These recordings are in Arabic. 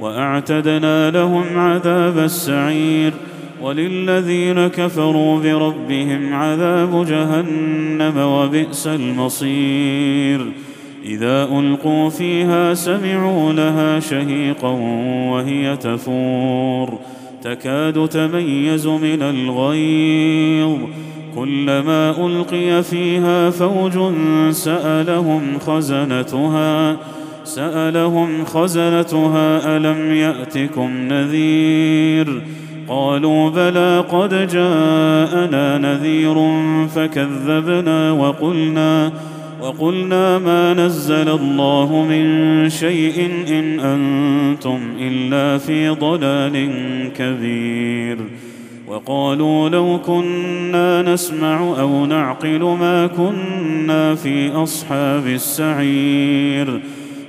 وأعتدنا لهم عذاب السعير وللذين كفروا بربهم عذاب جهنم وبئس المصير. إذا ألقوا فيها سمعوا لها شهيقا وهي تفور. تكاد تميز من الغيظ. كلما ألقي فيها فوج سألهم خزنتها. سألهم خزنتها ألم يأتكم نذير؟ قالوا بلى قد جاءنا نذير فكذبنا وقلنا وقلنا ما نزل الله من شيء إن أنتم إلا في ضلال كبير. وقالوا لو كنا نسمع أو نعقل ما كنا في أصحاب السعير.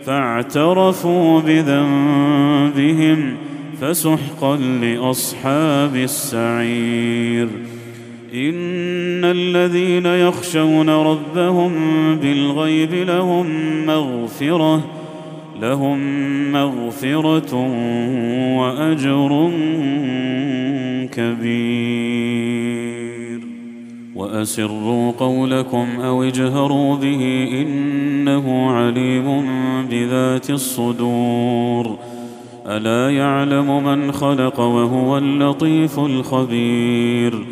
فاعترفوا بذنبهم فسحقا لأصحاب السعير. إن الذين يخشون ربهم بالغيب لهم مغفرة لهم مغفرة وأجر كبير. وأسروا قولكم أو اجهروا به إنه عليم بذات الصدور. ألا يعلم من خلق وهو اللطيف الخبير.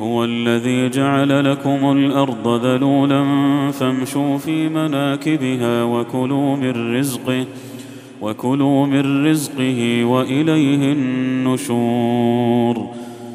هو الذي جعل لكم الأرض ذلولا فامشوا في مناكبها وكلوا من رزقه وكلوا من رزقه وإليه النشور.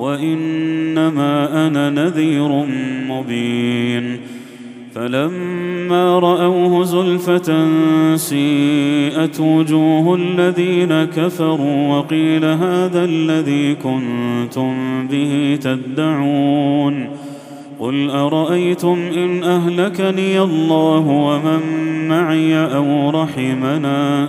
وإنما أنا نذير مبين. فلما رأوه زلفة سيئت وجوه الذين كفروا وقيل هذا الذي كنتم به تدعون. قل أرأيتم إن أهلكني الله ومن معي أو رحمنا؟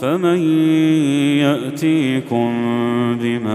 فمن يأتيكم بماء